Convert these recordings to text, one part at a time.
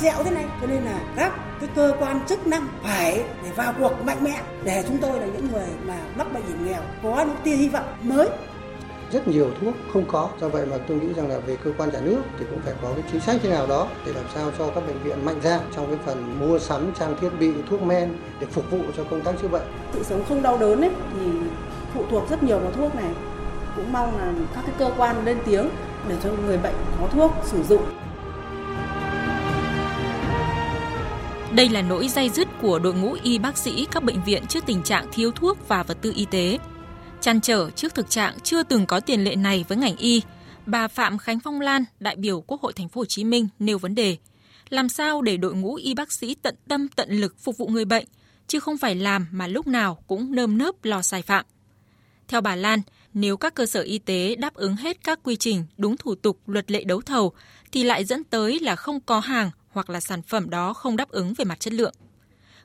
dẹo thế này. Cho nên là các cái cơ quan chức năng phải để vào cuộc mạnh mẽ để chúng tôi là những người mà mắc bệnh hiểm nghèo có những tia hy vọng mới. Rất nhiều thuốc không có. Do vậy mà tôi nghĩ rằng là về cơ quan nhà nước thì cũng phải có cái chính sách thế nào đó để làm sao cho các bệnh viện mạnh ra trong cái phần mua sắm trang thiết bị thuốc men để phục vụ cho công tác chữa bệnh. Sự sống không đau đớn ấy thì phụ thuộc rất nhiều vào thuốc này. Cũng mong là các cái cơ quan lên tiếng để cho người bệnh có thuốc sử dụng Đây là nỗi dây dứt của đội ngũ y bác sĩ các bệnh viện trước tình trạng thiếu thuốc và vật tư y tế. Chăn trở trước thực trạng chưa từng có tiền lệ này với ngành y, bà Phạm Khánh Phong Lan, đại biểu Quốc hội Thành phố Hồ Chí Minh nêu vấn đề: làm sao để đội ngũ y bác sĩ tận tâm tận lực phục vụ người bệnh, chứ không phải làm mà lúc nào cũng nơm nớp lo sai phạm. Theo bà Lan, nếu các cơ sở y tế đáp ứng hết các quy trình đúng thủ tục luật lệ đấu thầu thì lại dẫn tới là không có hàng hoặc là sản phẩm đó không đáp ứng về mặt chất lượng.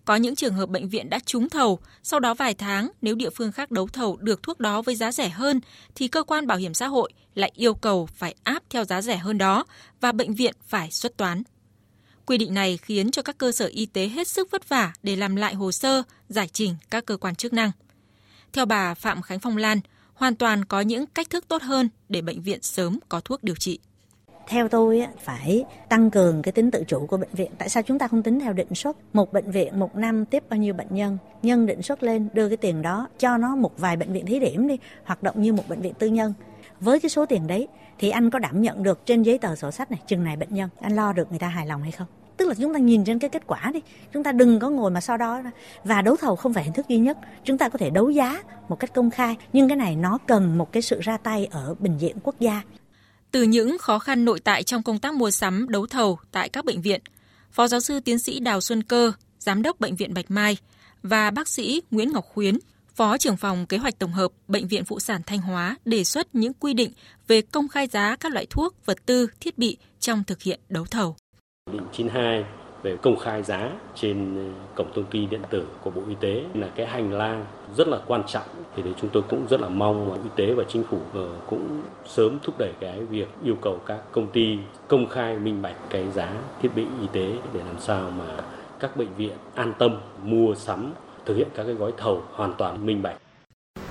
Có những trường hợp bệnh viện đã trúng thầu, sau đó vài tháng nếu địa phương khác đấu thầu được thuốc đó với giá rẻ hơn thì cơ quan bảo hiểm xã hội lại yêu cầu phải áp theo giá rẻ hơn đó và bệnh viện phải xuất toán. Quy định này khiến cho các cơ sở y tế hết sức vất vả để làm lại hồ sơ, giải trình các cơ quan chức năng. Theo bà Phạm Khánh Phong Lan, hoàn toàn có những cách thức tốt hơn để bệnh viện sớm có thuốc điều trị theo tôi phải tăng cường cái tính tự chủ của bệnh viện. Tại sao chúng ta không tính theo định suất một bệnh viện một năm tiếp bao nhiêu bệnh nhân? Nhân định suất lên, đưa cái tiền đó cho nó một vài bệnh viện thí điểm đi, hoạt động như một bệnh viện tư nhân. Với cái số tiền đấy, thì anh có đảm nhận được trên giấy tờ sổ sách này, chừng này bệnh nhân, anh lo được người ta hài lòng hay không? Tức là chúng ta nhìn trên cái kết quả đi, chúng ta đừng có ngồi mà sau đó và đấu thầu không phải hình thức duy nhất, chúng ta có thể đấu giá một cách công khai, nhưng cái này nó cần một cái sự ra tay ở bình diện quốc gia từ những khó khăn nội tại trong công tác mua sắm đấu thầu tại các bệnh viện, Phó giáo sư tiến sĩ Đào Xuân Cơ, Giám đốc Bệnh viện Bạch Mai và bác sĩ Nguyễn Ngọc Khuyến, Phó trưởng phòng kế hoạch tổng hợp Bệnh viện Phụ sản Thanh Hóa đề xuất những quy định về công khai giá các loại thuốc, vật tư, thiết bị trong thực hiện đấu thầu. Định 92 về công khai giá trên ờ, cổng thông tin điện tử của Bộ Y tế là cái hành lang rất là quan trọng. Thì đấy, chúng tôi cũng rất là mong mà y tế và chính phủ ờ, cũng sớm thúc đẩy cái việc yêu cầu các công ty công khai minh bạch cái giá thiết bị y tế để làm sao mà các bệnh viện an tâm mua sắm, thực hiện các cái gói thầu hoàn toàn minh bạch.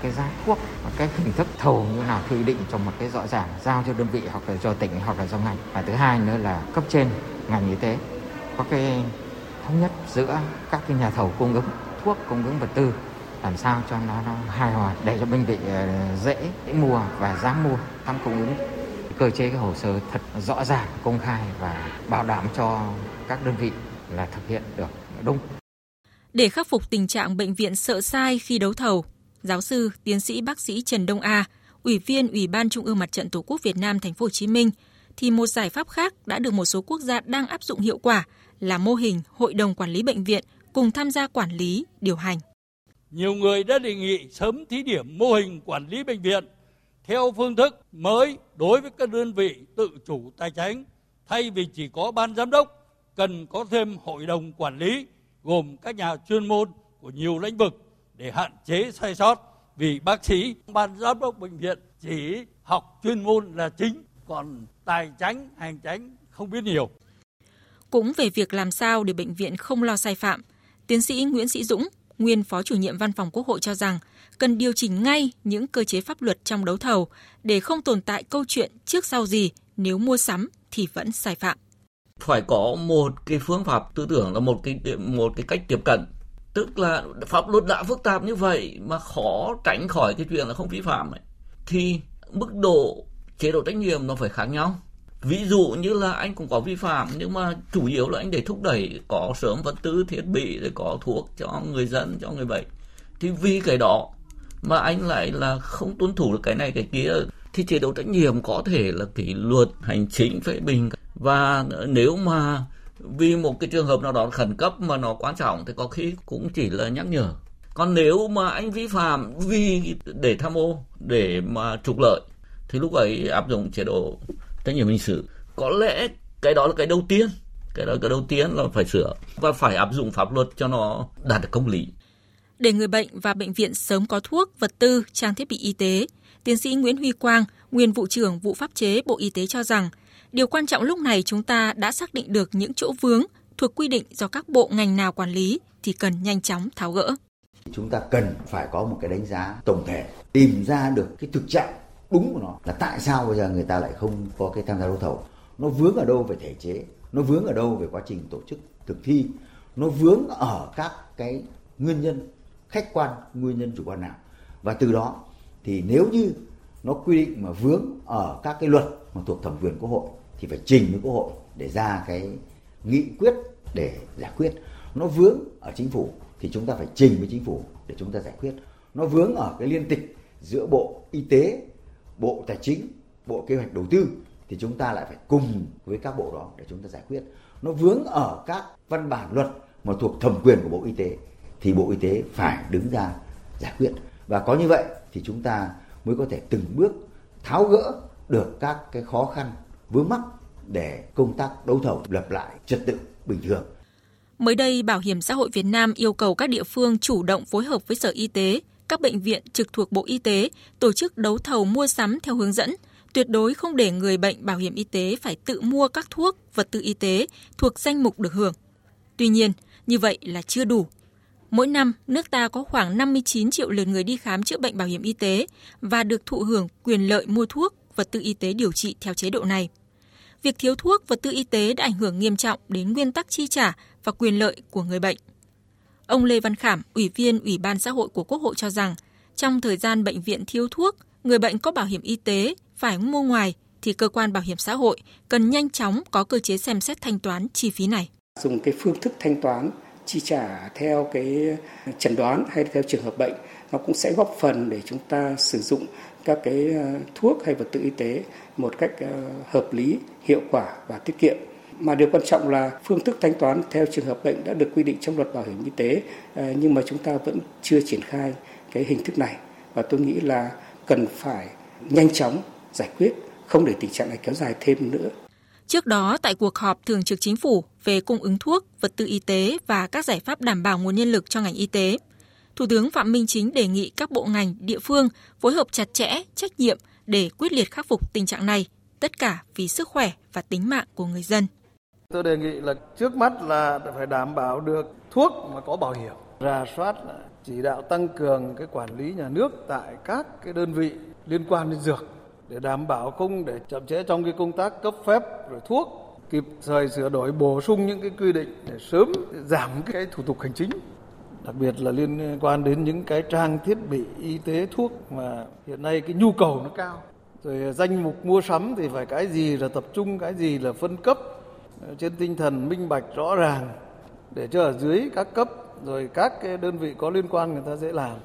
Cái giá thuốc và cái hình thức thầu như nào quy định trong một cái rõ ràng giao cho đơn vị hoặc là cho tỉnh hoặc là do ngành. Và thứ hai nữa là cấp trên, ngành y tế có cái thống nhất giữa các cái nhà thầu cung ứng thuốc cung ứng vật tư làm sao cho nó, nó hài hòa để cho bệnh viện dễ, dễ mua và dám mua tăng cung ứng. Cơ chế cái hồ sơ thật rõ ràng công khai và bảo đảm cho các đơn vị là thực hiện được đúng. Để khắc phục tình trạng bệnh viện sợ sai khi đấu thầu giáo sư tiến sĩ bác sĩ Trần Đông A ủy viên Ủy ban Trung ương Mặt trận Tổ quốc Việt Nam Thành phố Hồ Chí Minh thì một giải pháp khác đã được một số quốc gia đang áp dụng hiệu quả là mô hình hội đồng quản lý bệnh viện cùng tham gia quản lý, điều hành. Nhiều người đã đề nghị sớm thí điểm mô hình quản lý bệnh viện theo phương thức mới đối với các đơn vị tự chủ tài chính thay vì chỉ có ban giám đốc cần có thêm hội đồng quản lý gồm các nhà chuyên môn của nhiều lĩnh vực để hạn chế sai sót vì bác sĩ ban giám đốc bệnh viện chỉ học chuyên môn là chính còn tài chính hành chính không biết nhiều cũng về việc làm sao để bệnh viện không lo sai phạm, tiến sĩ Nguyễn Sĩ Dũng, nguyên phó chủ nhiệm văn phòng Quốc hội cho rằng cần điều chỉnh ngay những cơ chế pháp luật trong đấu thầu để không tồn tại câu chuyện trước sau gì nếu mua sắm thì vẫn sai phạm. Phải có một cái phương pháp tư tưởng là một cái một cái cách tiếp cận tức là pháp luật đã phức tạp như vậy mà khó tránh khỏi cái chuyện là không vi phạm ấy. thì mức độ chế độ trách nhiệm nó phải khác nhau. Ví dụ như là anh cũng có vi phạm, nhưng mà chủ yếu là anh để thúc đẩy có sớm vật tư, thiết bị để có thuốc cho người dân, cho người bệnh. Thì vì cái đó mà anh lại là không tuân thủ được cái này, cái kia, thì chế độ trách nhiệm có thể là kỷ luật, hành chính, phê bình. Và nếu mà vì một cái trường hợp nào đó khẩn cấp mà nó quan trọng thì có khi cũng chỉ là nhắc nhở. Còn nếu mà anh vi phạm vì để tham ô, để mà trục lợi thì lúc ấy áp dụng chế độ trách nhiệm hình sự. Có lẽ cái đó là cái đầu tiên. Cái đó cái đầu tiên là phải sửa. Và phải áp dụng pháp luật cho nó đạt được công lý. Để người bệnh và bệnh viện sớm có thuốc, vật tư, trang thiết bị y tế, tiến sĩ Nguyễn Huy Quang, nguyên vụ trưởng vụ pháp chế Bộ Y tế cho rằng Điều quan trọng lúc này chúng ta đã xác định được những chỗ vướng thuộc quy định do các bộ ngành nào quản lý thì cần nhanh chóng tháo gỡ. Chúng ta cần phải có một cái đánh giá tổng thể, tìm ra được cái thực trạng đúng của nó. Là tại sao bây giờ người ta lại không có cái tham gia đấu thầu. Nó vướng ở đâu về thể chế, nó vướng ở đâu về quá trình tổ chức thực thi, nó vướng ở các cái nguyên nhân khách quan, nguyên nhân chủ quan nào. Và từ đó thì nếu như nó quy định mà vướng ở các cái luật mà thuộc thẩm quyền quốc hội thì phải trình với quốc hội để ra cái nghị quyết để giải quyết. Nó vướng ở chính phủ thì chúng ta phải trình với chính phủ để chúng ta giải quyết. Nó vướng ở cái liên tịch giữa bộ y tế bộ tài chính bộ kế hoạch đầu tư thì chúng ta lại phải cùng với các bộ đó để chúng ta giải quyết nó vướng ở các văn bản luật mà thuộc thẩm quyền của bộ y tế thì bộ y tế phải đứng ra giải quyết và có như vậy thì chúng ta mới có thể từng bước tháo gỡ được các cái khó khăn vướng mắc để công tác đấu thầu lập lại trật tự bình thường. Mới đây, Bảo hiểm xã hội Việt Nam yêu cầu các địa phương chủ động phối hợp với Sở Y tế, các bệnh viện trực thuộc Bộ Y tế tổ chức đấu thầu mua sắm theo hướng dẫn, tuyệt đối không để người bệnh bảo hiểm y tế phải tự mua các thuốc, vật tư y tế thuộc danh mục được hưởng. Tuy nhiên, như vậy là chưa đủ. Mỗi năm, nước ta có khoảng 59 triệu lượt người đi khám chữa bệnh bảo hiểm y tế và được thụ hưởng quyền lợi mua thuốc, vật tư y tế điều trị theo chế độ này việc thiếu thuốc vật tư y tế đã ảnh hưởng nghiêm trọng đến nguyên tắc chi trả và quyền lợi của người bệnh. Ông Lê Văn Khảm, Ủy viên Ủy ban xã hội của Quốc hội cho rằng, trong thời gian bệnh viện thiếu thuốc, người bệnh có bảo hiểm y tế phải mua ngoài thì cơ quan bảo hiểm xã hội cần nhanh chóng có cơ chế xem xét thanh toán chi phí này. Dùng cái phương thức thanh toán chi trả theo cái chẩn đoán hay theo trường hợp bệnh nó cũng sẽ góp phần để chúng ta sử dụng các cái ờ, thuốc hay vật tư y tế một cách ờ, hợp lý, hiệu quả và tiết kiệm. Mà điều quan trọng là phương thức thanh toán theo trường hợp bệnh đã được quy định trong luật bảo hiểm y tế à, nhưng mà chúng ta vẫn chưa triển khai cái hình thức này và tôi nghĩ là cần phải nhanh chóng giải quyết không để tình trạng này kéo dài thêm nữa. Trước đó, tại cuộc họp thường trực chính phủ về cung ứng thuốc, vật tư y tế và các giải pháp đảm bảo nguồn nhân lực cho ngành y tế, Thủ tướng Phạm Minh Chính đề nghị các bộ ngành, địa phương phối hợp chặt chẽ, trách nhiệm để quyết liệt khắc phục tình trạng này, tất cả vì sức khỏe và tính mạng của người dân. Tôi đề nghị là trước mắt là phải đảm bảo được thuốc mà có bảo hiểm, rà soát chỉ đạo tăng cường cái quản lý nhà nước tại các cái đơn vị liên quan đến dược để đảm bảo không để chậm trễ trong cái công tác cấp phép rồi thuốc kịp thời sửa đổi bổ sung những cái quy định để sớm giảm cái thủ tục hành chính. Đặc biệt là liên quan đến những cái trang thiết bị y tế thuốc mà hiện nay cái nhu cầu nó cao. Rồi danh mục mua sắm thì phải cái gì là tập trung cái gì là phân cấp trên tinh thần minh bạch rõ ràng để cho ở dưới các cấp rồi các cái đơn vị có liên quan người ta dễ làm.